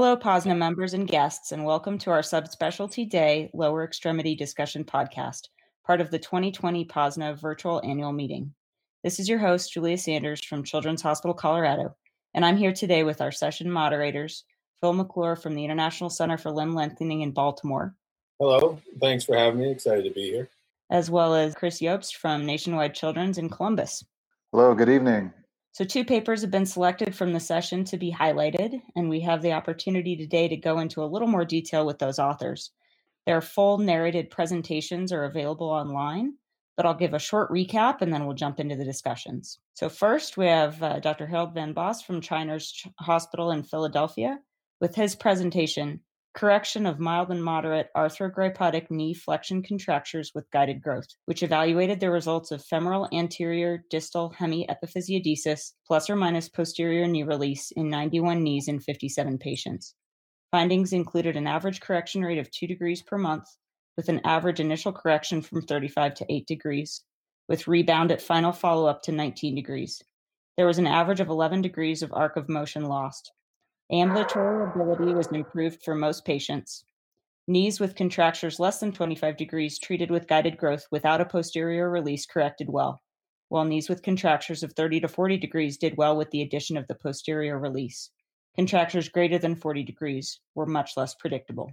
Hello, POSNA members and guests, and welcome to our Subspecialty Day Lower Extremity Discussion Podcast, part of the 2020 POSNA Virtual Annual Meeting. This is your host, Julia Sanders from Children's Hospital Colorado, and I'm here today with our session moderators, Phil McClure from the International Center for Limb Lengthening in Baltimore. Hello, thanks for having me. Excited to be here. As well as Chris Iobst from Nationwide Children's in Columbus. Hello, good evening. So, two papers have been selected from the session to be highlighted, and we have the opportunity today to go into a little more detail with those authors. Their full narrated presentations are available online, but I'll give a short recap and then we'll jump into the discussions. So, first, we have uh, Dr. Harold Van Bosse from Shriners Hospital in Philadelphia with his presentation correction of mild and moderate arthrogrypotic knee flexion contractures with guided growth, which evaluated the results of femoral anterior distal hemiepiphysiodesis plus or minus posterior knee release in 91 knees in 57 patients. Findings included an average correction rate of 2 degrees per month, with an average initial correction from 35 to 8 degrees, with rebound at final follow up to 19 degrees. There was an average of 11 degrees of arc of motion lost. Ambulatory ability was improved for most patients. Knees with contractures less than 25 degrees treated with guided growth without a posterior release corrected well, while knees with contractures of 30 to 40 degrees did well with the addition of the posterior release. Contractures greater than 40 degrees were much less predictable.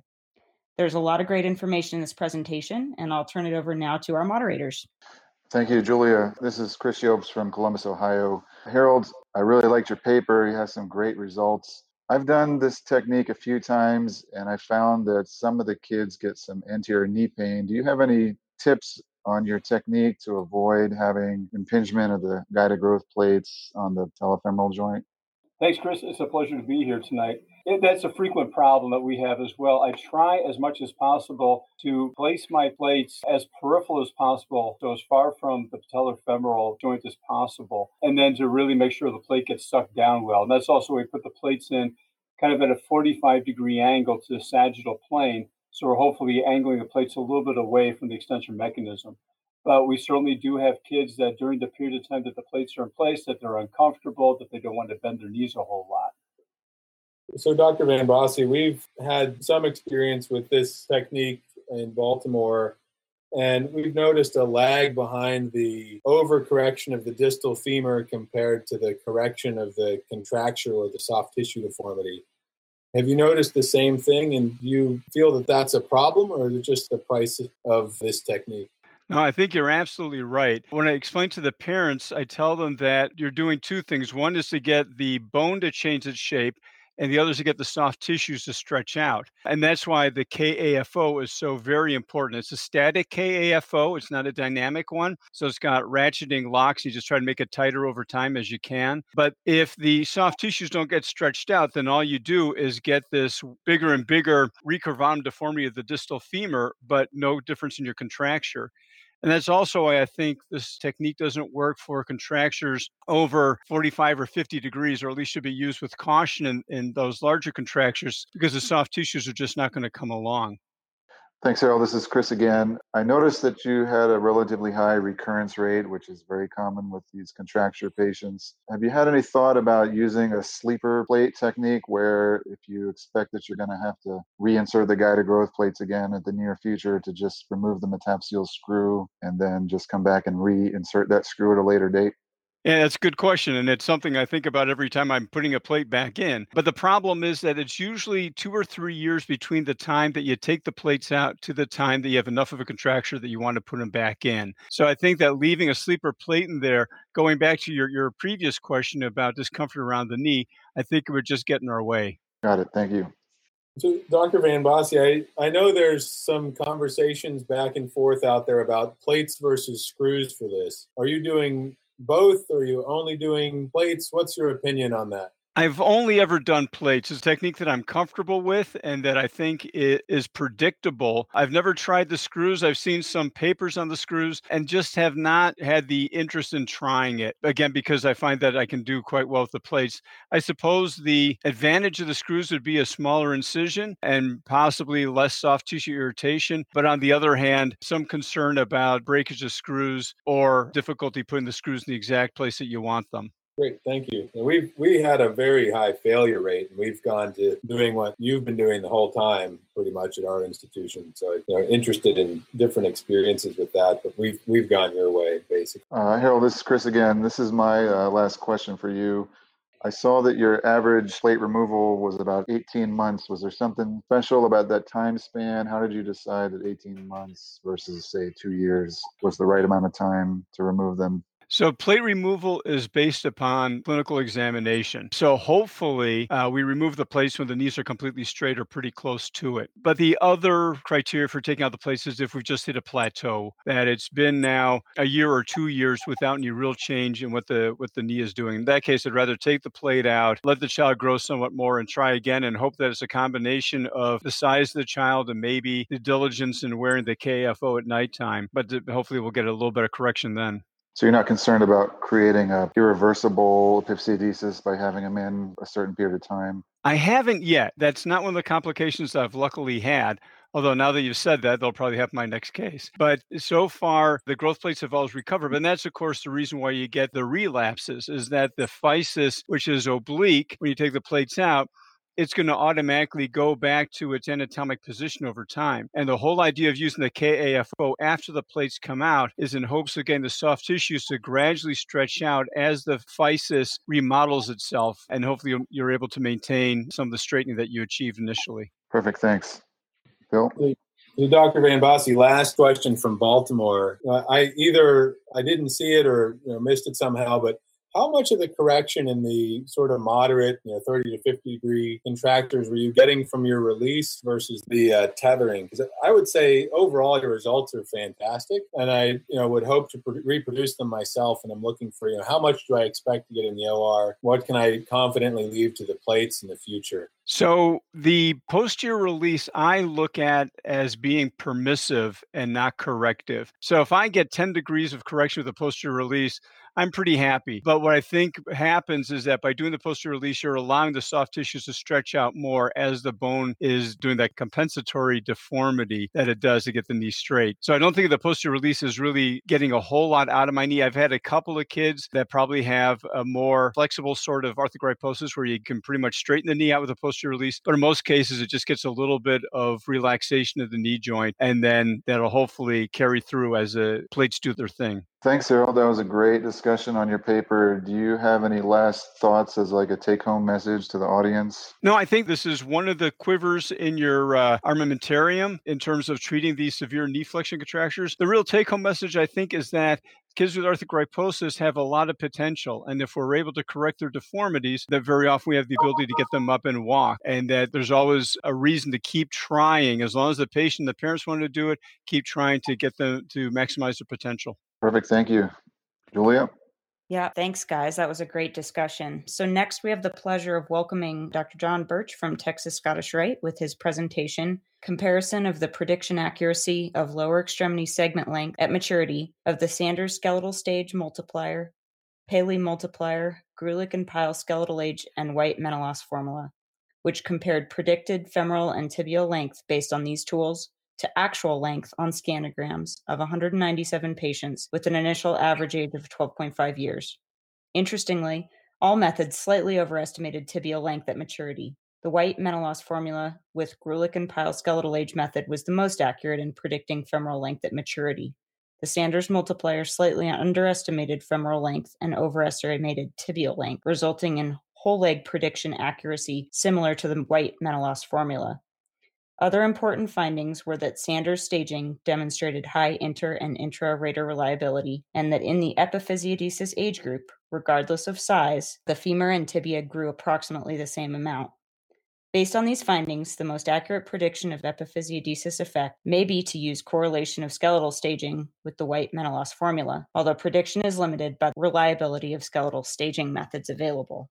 There's a lot of great information in this presentation, and I'll turn it over now to our moderators. Thank you, Julia. This is Chris Iobst from Columbus, Ohio. Harold, I really liked your paper. You have some great results. I've done this technique a few times and I found that some of the kids get some anterior knee pain. Do you have any tips on your technique to avoid having impingement of the guided growth plates on the patellofemoral joint? Thanks, Chris. It's a pleasure to be here tonight. It, that's a frequent problem that we have as well. I try as much as possible to place my plates as peripheral as possible, so as far from the patellofemoral joint as possible, and then to really make sure the plate gets stuck down well. And that's also where we put the plates in kind of at a 45 degree angle to the sagittal plane. So we're hopefully angling the plates a little bit away from the extension mechanism. But we certainly do have kids that during the period of time that the plates are in place, that they're uncomfortable, that they don't want to bend their knees a whole lot. So, Dr. Van Bosse, we've had some experience with this technique in Baltimore, and we've noticed a lag behind the overcorrection of the distal femur compared to the correction of the contracture or the soft tissue deformity. Have you noticed the same thing, and do you feel that that's a problem, or is it just the price of this technique? No, I think you're absolutely right. When I explain to the parents, I tell them that you're doing two things. One is to get the bone to change its shape, and the others to get the soft tissues to stretch out. And that's why the KAFO is so very important. It's a static KAFO, it's not a dynamic one. So it's got ratcheting locks. You just try to make it tighter over time as you can. But if the soft tissues don't get stretched out, then all you do is get this bigger and bigger recurvatum deformity of the distal femur, but no difference in your contracture. And that's also why I think this technique doesn't work for contractures over 45 or 50 degrees, or at least should be used with caution in, in those larger contractures because the mm. soft tissues are just not going to come along. Thanks, Harold. This is Chris again. I noticed that you had a relatively high recurrence rate, which is very common with these contracture patients. Have you had any thought about using a sleeper plate technique where if you expect that you're going to have to reinsert the guided growth plates again at the near future to just remove the metaphyseal screw and then just come back and reinsert that screw at a later date? Yeah, that's a good question. And it's something I think about every time I'm putting a plate back in. But the problem is that it's usually two or three years between the time that you take the plates out to the time that you have enough of a contracture that you want to put them back in. So I think that leaving a sleeper plate in there, going back to your, your previous question about discomfort around the knee, I think it would just get in our way. Got it. Thank you. So, Dr. Van Bosse, I, I know there's some conversations back and forth out there about plates versus screws for this. Are you doing both? Or are you only doing plates? What's your opinion on that? I've only ever done plates. It's a technique that I'm comfortable with and that I think is predictable. I've never tried the screws. I've seen some papers on the screws and just have not had the interest in trying it. Again, because I find that I can do quite well with the plates. I suppose the advantage of the screws would be a smaller incision and possibly less soft tissue irritation. But on the other hand, some concern about breakage of screws or difficulty putting the screws in the exact place that you want them. Great, thank you. We've we had a very high failure rate, and we've gone to doing what you've been doing the whole time, pretty much at our institution. So, you know, interested in different experiences with that, but we've we've gone your way, basically. Uh, Harold, this is Chris again. This is my uh, last question for you. I saw that your average plate removal was about 18 months. Was there something special about that time span? How did you decide that 18 months versus, say, two years was the right amount of time to remove them? So, plate removal is based upon clinical examination. So, hopefully, uh, we remove the plates when the knees are completely straight or pretty close to it. But the other criteria for taking out the plates is if we've just hit a plateau, that it's been now a year or two years without any real change in what the what the knee is doing. In that case, I'd rather take the plate out, let the child grow somewhat more, and try again, and hope that it's a combination of the size of the child and maybe the diligence in wearing the KAFO at nighttime. But hopefully, we'll get a little bit of correction then. So you're not concerned about creating a irreversible epiphysiodesis by having them in a certain period of time? I haven't yet. That's not one of the complications I've luckily had. Although now that you've said that, they'll probably have my next case. But so far, the growth plates have always recovered. And that's, of course, the reason why you get the relapses is that the physis, which is oblique, when you take the plates out, it's going to automatically go back to its anatomic position over time. And the whole idea of using the KAFO after the plates come out is in hopes of getting the soft tissues to gradually stretch out as the physis remodels itself. And hopefully you're able to maintain some of the straightening that you achieved initially. Perfect. Thanks. Phil? Dr. Van Bosse, last question from Baltimore. Uh, I either I didn't see it or you know, missed it somehow, but how much of the correction in the sort of moderate, you know, 30 to 50 degree contractures were you getting from your release versus the uh, tethering? Because I would say overall your results are fantastic, and I, you know, would hope to pr- reproduce them myself. And I'm looking for, you know, how much do I expect to get in the OR? What can I confidently leave to the plates in the future? So the posterior release I look at as being permissive and not corrective. So if I get 10 degrees of correction with a posterior release, I'm pretty happy. But what I think happens is that by doing the posterior release, you're allowing the soft tissues to stretch out more as the bone is doing that compensatory deformity that it does to get the knee straight. So I don't think the posterior release is really getting a whole lot out of my knee. I've had a couple of kids that probably have a more flexible sort of arthrogryposis where you can pretty much straighten the knee out with a posterior release. But in most cases, it just gets a little bit of relaxation of the knee joint, and then that'll hopefully carry through as the plates do their thing. Thanks, Harold. That was a great discussion on your paper. Do you have any last thoughts as like a take-home message to the audience? No, I think this is one of the quivers in your uh, armamentarium in terms of treating these severe knee flexion contractures. The real take-home message, I think, is that kids with arthrogryposis have a lot of potential. And if we're able to correct their deformities, that very often we have the ability to get them up and walk. And that there's always a reason to keep trying. As long as the patient, the parents want to do it, keep trying to get them to maximize their potential. Perfect. Thank you. Julia? Yeah, thanks, guys. That was a great discussion. So, next, we have the pleasure of welcoming Dr. John Birch from Texas Scottish Rite with his presentation Comparison of the Prediction Accuracy of Lower Extremity Segment Length at Maturity of the Sanders Skeletal Stage Multiplier, Paley Multiplier, Greulich and Pyle Skeletal Age, and White Menelaus Formula, which compared predicted femoral and tibial length based on these tools to actual length on scanograms of 197 patients with an initial average age of 12.5 years. Interestingly, all methods slightly overestimated tibial length at maturity. The White Menelaus formula with Greulich and Pyle skeletal age method was the most accurate in predicting femoral length at maturity. The Sanders multiplier slightly underestimated femoral length and overestimated tibial length, resulting in whole leg prediction accuracy similar to the White Menelaus formula. Other important findings were that Sanders staging demonstrated high inter and intra-rater reliability, and that in the epiphysiodesis age group, regardless of size, the femur and tibia grew approximately the same amount. Based on these findings, the most accurate prediction of epiphysiodesis effect may be to use correlation of skeletal staging with the White Menelaus formula, although prediction is limited by the reliability of skeletal staging methods available.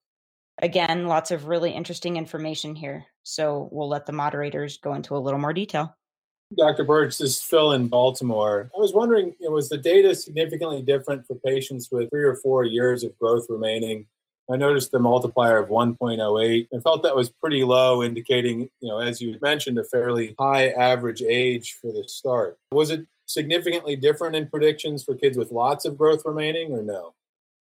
Again, lots of really interesting information here. So we'll let the moderators go into a little more detail. Dr. Birch, this is Phil in Baltimore. I was wondering, you know, was the data significantly different for patients with three or four years of growth remaining? I noticed the multiplier of 1.08 and felt that was pretty low, indicating, you know, as you mentioned, a fairly high average age for the start. Was it significantly different in predictions for kids with lots of growth remaining or no?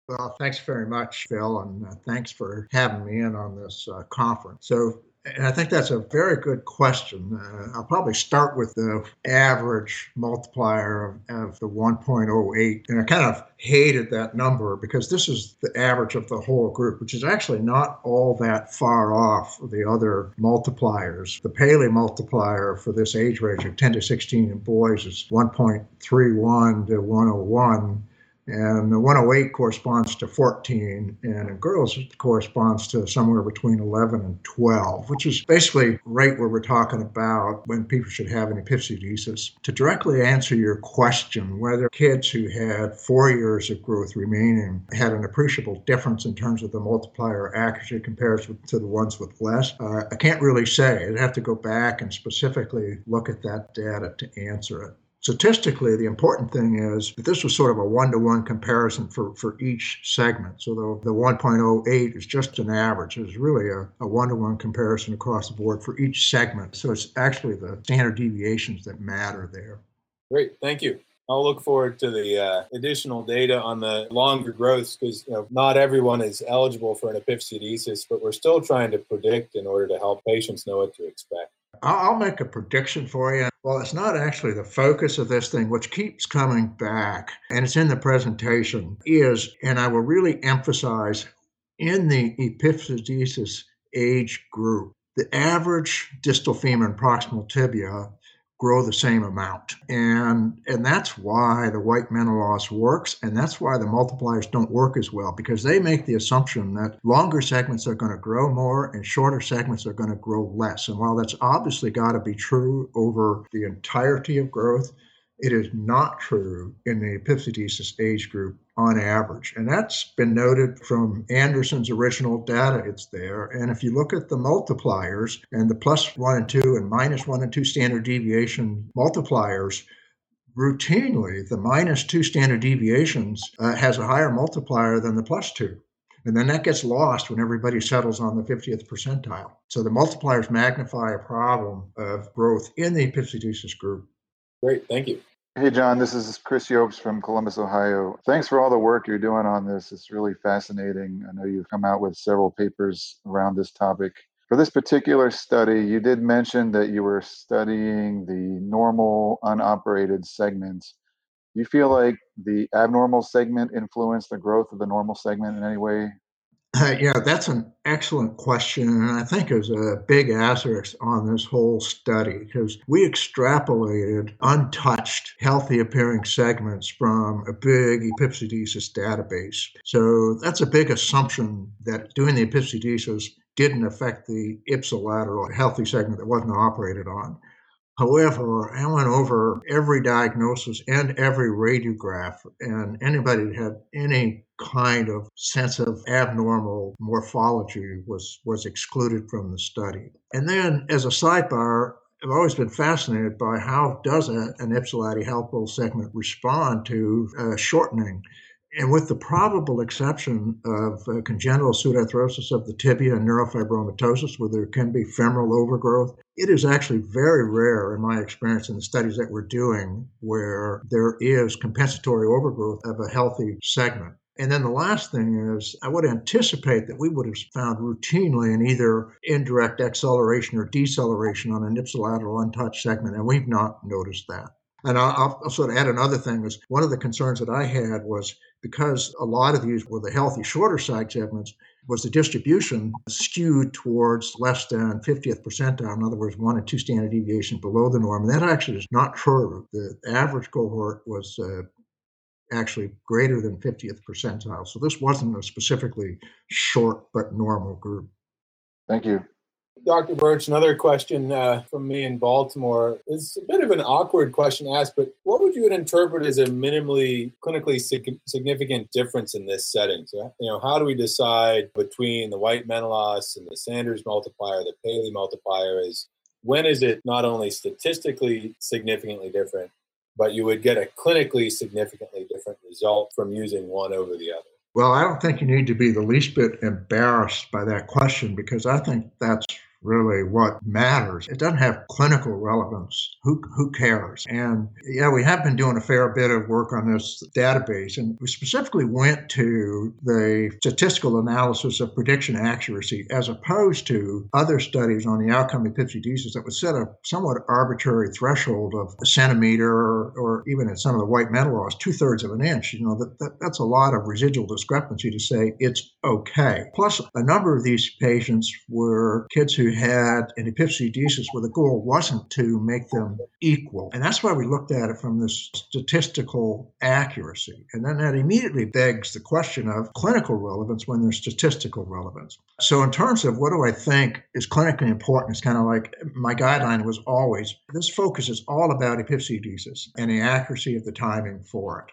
Well, thanks very much, Phil, and uh, thanks for having me in on this uh, conference. So, and I think that's a very good question. Uh, I'll probably start with the average multiplier of, of, the 1.08. And I kind of hated that number because this is the average of the whole group, which is actually not all that far off the other multipliers. The Paley multiplier for this age range of 10 to 16 in boys is 1.31 to 101 and the 108 corresponds to 14, and in girls corresponds to somewhere between 11 and 12, which is basically right where we're talking about when people should have an epiphysiodesis. To directly answer your question, whether kids who had four years of growth remaining had an appreciable difference in terms of the multiplier accuracy compared to the ones with less, uh, I can't really say. I'd have to go back and specifically look at that data to answer it. Statistically, the important thing is that this was sort of a one to one comparison for, for each segment. So the, the 1.08 is just an average. It's really a one to one comparison across the board for each segment. So it's actually the standard deviations that matter there. Great. Thank you. I'll look forward to the uh, additional data on the longer growths because you know, not everyone is eligible for an epiphysiodesis, but we're still trying to predict in order to help patients know what to expect. I'll make a prediction for you. Well, it's not actually the focus of this thing, which keeps coming back, and it's in the presentation, is, and I will really emphasize in the epiphysiodesis age group, the average distal femur and proximal tibia grow the same amount. And and that's why the white Menelaus works and that's why the multipliers don't work as well because they make the assumption that longer segments are going to grow more and shorter segments are going to grow less. And while that's obviously got to be true over the entirety of growth, it is not true in the epiphysiodesis age group on average. And that's been noted from Anderson's original data. It's there. And if you look at the multipliers and the plus one and two and minus one and two standard deviation multipliers, routinely the minus two standard deviations uh, has a higher multiplier than the plus two. And then that gets lost when everybody settles on the 50th percentile. So the multipliers magnify a problem of growth in the epiphysiodesis group Great, thank you. Hey, John, this is Chris Iobst from Columbus, Ohio. Thanks for all the work you're doing on this. It's really fascinating. I know you've come out with several papers around this topic. For this particular study, you did mention that you were studying the normal unoperated segments. Do you feel like the abnormal segment influenced the growth of the normal segment in any way? Uh, yeah, that's an excellent question. And I think is a big asterisk on this whole study because we extrapolated untouched, healthy appearing segments from a big epiphysiodesis database. So that's a big assumption that doing the epiphysiodesis didn't affect the ipsilateral healthy segment that wasn't operated on. However, I went over every diagnosis and every radiograph, and anybody that had any kind of sense of abnormal morphology was, was excluded from the study. And then, as a sidebar, I've always been fascinated by how does a, an ipsilateral helpful segment respond to uh, shortening and with the probable exception of uh, congenital pseudarthrosis of the tibia and neurofibromatosis, where there can be femoral overgrowth, it is actually very rare, in my experience, in the studies that we're doing, where there is compensatory overgrowth of a healthy segment. And then the last thing is, I would anticipate that we would have found routinely an either indirect acceleration or deceleration on an ipsilateral untouched segment, and we've not noticed that. And I'll, I'll, sort of add another thing is one of the concerns that I had was because a lot of these were the healthy shorter side segments, was the distribution skewed towards less than 50th percentile, in other words, one and two standard deviation below the norm. And that actually is not true. The average cohort was uh, actually greater than 50th percentile. So this wasn't a specifically short but normal group. Thank you. Dr. Birch, another question uh, from me in Baltimore. It's a bit of an awkward question to ask, but what would you interpret as a minimally clinically sig- significant difference in this setting? So, you know, how do we decide between the White Menelaus and the Sanders multiplier, the Paley multiplier? Is when is it not only statistically significantly different, but you would get a clinically significantly different result from using one over the other? Well, I don't think you need to be the least bit embarrassed by that question because I think that's really what matters. It doesn't have clinical relevance. Who, who cares? And yeah, we have been doing a fair bit of work on this database, and we specifically went to the statistical analysis of prediction accuracy as opposed to other studies on the outcome of epiphysiodesis that would set a somewhat arbitrary threshold of a centimeter or, or even in some of the white Menelaus, two thirds of an inch. You know, that, that, that's a lot of residual discrepancy to say it's okay. Plus, a number of these patients were kids who had an epiphysiodesis where the goal wasn't to make them equal. And that's why we looked at it from this statistical accuracy. And then that immediately begs the question of clinical relevance when there's statistical relevance. So, in terms of what do I think is clinically important, it's kind of like my guideline was always this focus is all about epiphysiodesis and the accuracy of the timing for it.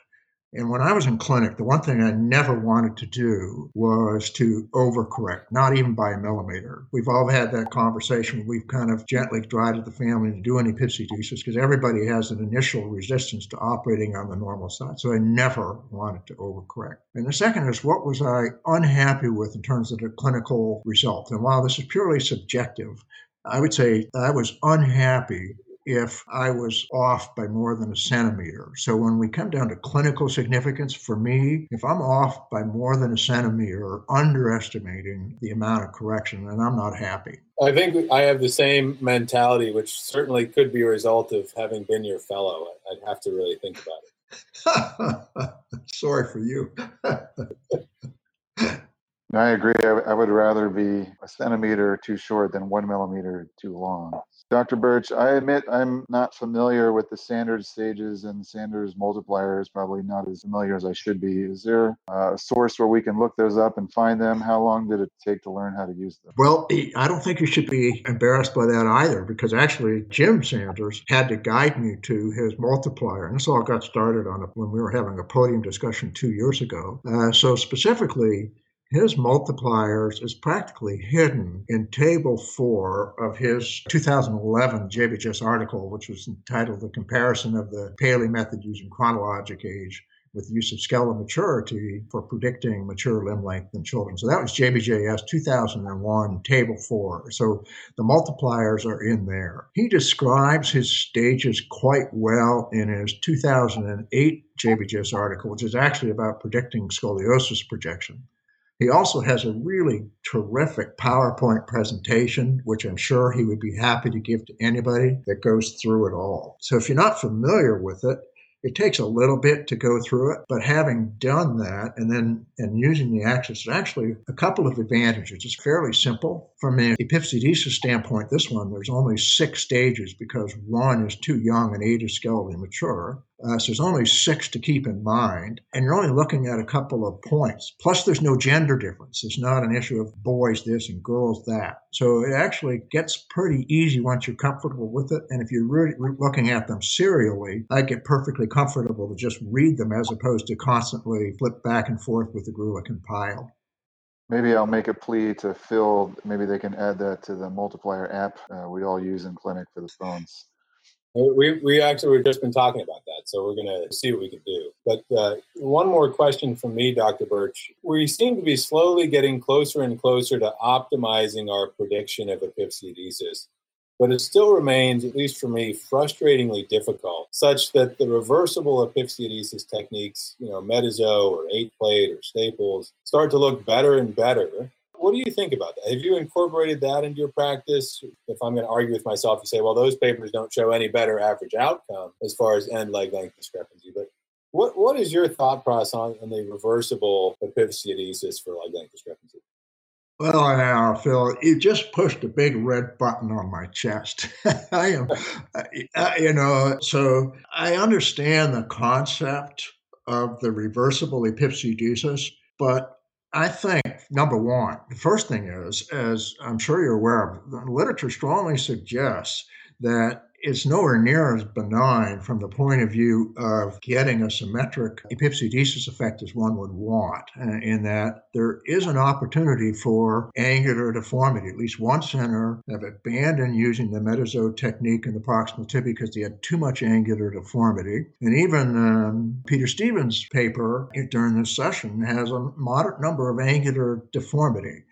And when I was in clinic, the one thing I never wanted to do was to overcorrect, not even by a millimeter. We've all had that conversation. We've kind of gently guided the family to do any epiphysiodesis because everybody has an initial resistance to operating on the normal side. So I never wanted to overcorrect. And the second is what was I unhappy with in terms of the clinical result? And while this is purely subjective, I would say I was unhappy if I was off by more than a centimeter. So when we come down to clinical significance, for me, if I'm off by more than a centimeter, underestimating the amount of correction, then I'm not happy. I think I have the same mentality, which certainly could be a result of having been your fellow. I'd have to really think about it. Sorry for you. I agree. I would rather be a centimeter too short than one millimeter too long. Dr. Birch, I admit I'm not familiar with the Sanders stages and Sanders multipliers, probably not as familiar as I should be. Is there a source where we can look those up and find them? How long did it take to learn how to use them? Well, I don't think you should be embarrassed by that either, because actually Jim Sanders had to guide me to his multiplier. And this all got started on a, when we were having a podium discussion two years ago. Uh, so specifically, his multipliers is practically hidden in table four of his 2011 JBJS article, which was entitled The Comparison of the Paley Method Using Chronologic Age with the use of skeletal maturity for predicting mature limb length in children. So that was JBJS 2001, table four. So the multipliers are in there. He describes his stages quite well in his 2008 JBJS article, which is actually about predicting scoliosis projection. He also has a really terrific PowerPoint presentation, which I'm sure he would be happy to give to anybody that goes through it all. So if you're not familiar with it, it takes a little bit to go through it, but having done that and then and using the there's actually a couple of advantages. It's fairly simple. From an epiphysiodesis standpoint, this one, there's only six stages because one is too young and eight is skeletally mature. Uh, so there's only six to keep in mind, and you're only looking at a couple of points. Plus, there's no gender difference. It's not an issue of boys this and girls that. So it actually gets pretty easy once you're comfortable with it. And if you're really looking at them serially, I get perfectly comfortable to just read them as opposed to constantly flip back and forth with the Greulich and Pyle. Maybe I'll make a plea to Phil. Maybe they can add that to the multiplier app uh, we all use in clinic for the phones. We, we actually we've just been talking about that, so we're going to see what we can do. But uh, one more question from me, Dr. Birch. We seem to be slowly getting closer and closer to optimizing our prediction of epiphysiodesis, but it still remains, at least for me, frustratingly difficult, such that the reversible epiphysiodesis techniques, you know, Métaizeau or eight plate or staples, start to look better and better what do you think about that? Have you incorporated that into your practice? If I'm going to argue with myself and say, well, those papers don't show any better average outcome as far as end leg length discrepancy, but what what is your thought process on, on the reversible epiphysiodesis for leg length discrepancy? Well, now, Phil, you just pushed a big red button on my chest. I am, uh, you know, so I understand the concept of the reversible epiphysiodesis, but I think number one, the first thing is, as I'm sure you're aware of, the literature strongly suggests that it's nowhere near as benign from the point of view of getting a symmetric epiphysiodesis effect as one would want, uh, in that there is an opportunity for angular deformity. At least one center have abandoned using the Métaizeau technique in the proximal tibia because they had too much angular deformity. And even um, Peter Stevens' paper during this session has a moderate number of angular deformity.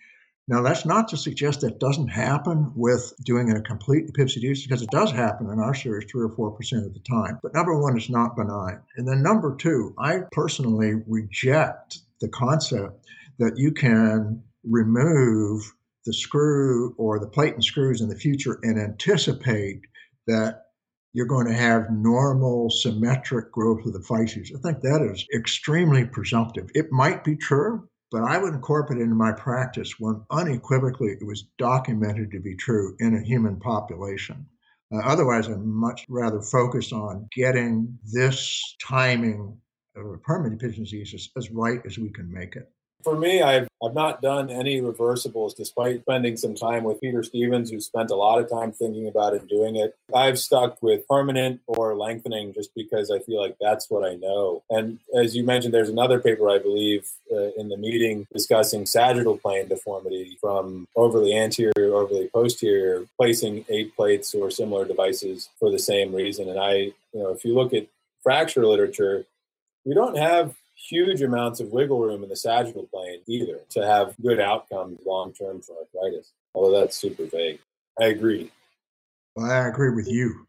Now, that's not to suggest that doesn't happen with doing a complete epiphysiodesis, because it does happen in our series three or four percent of the time. But number one, it's not benign. And then number two, I personally reject the concept that you can remove the screw or the plate and screws in the future and anticipate that you're going to have normal symmetric growth of the physes. I think that is extremely presumptive. It might be true, but I would incorporate into my practice when unequivocally it was documented to be true in a human population. Uh, otherwise, I'm much rather focused on getting this timing of a permanent epiphysiodesis as right as we can make it. For me, I've, I've not done any reversibles despite spending some time with Peter Stevens, who spent a lot of time thinking about it and doing it. I've stuck with permanent or lengthening just because I feel like that's what I know. And as you mentioned, there's another paper, I believe, uh, in the meeting discussing sagittal plane deformity from overly anterior, overly posterior, placing eight plates or similar devices for the same reason. And I, you know, if you look at fracture literature, we don't have huge amounts of wiggle room in the sagittal plane either to have good outcomes long term for arthritis. Although that's super vague. I agree. Well, I agree with you.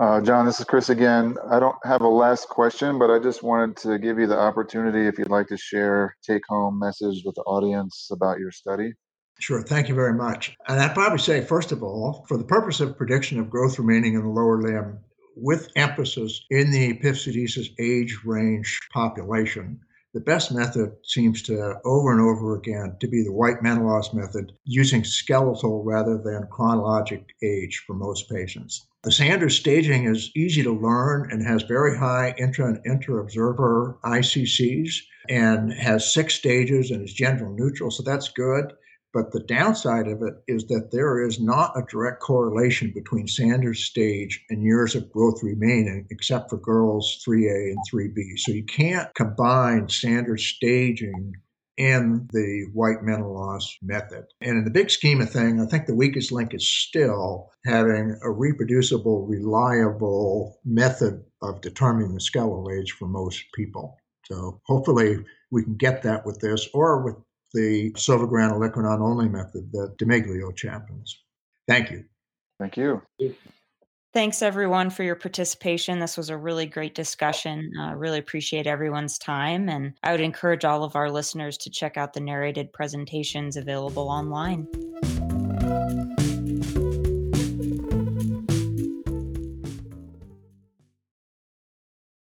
Uh, John, this is Chris again. I don't have a last question, but I just wanted to give you the opportunity if you'd like to share take home message with the audience about your study. Sure. Thank you very much. And I'd probably say, first of all, for the purpose of prediction of growth remaining in the lower limb, with emphasis in the epiphysiodesis age range population. The best method seems to over and over again to be the white Menelaus method using skeletal rather than chronologic age for most patients. The Sanders staging is easy to learn and has very high intra and inter observer ICCs and has six stages and is gender neutral, so that's good. But the downside of it is that there is not a direct correlation between Sanders stage and years of growth remaining, except for girls 3A and 3B. So you can't combine Sanders staging and the white Menelaus method. And in the big scheme of things, I think the weakest link is still having a reproducible, reliable method of determining the skeletal age for most people. So hopefully we can get that with this or with the Sauvegrain olecranon only method that Dimeglio champions. Thank you. Thank you. Thanks, everyone, for your participation. This was a really great discussion. I uh, really appreciate everyone's time. And I would encourage all of our listeners to check out the narrated presentations available online.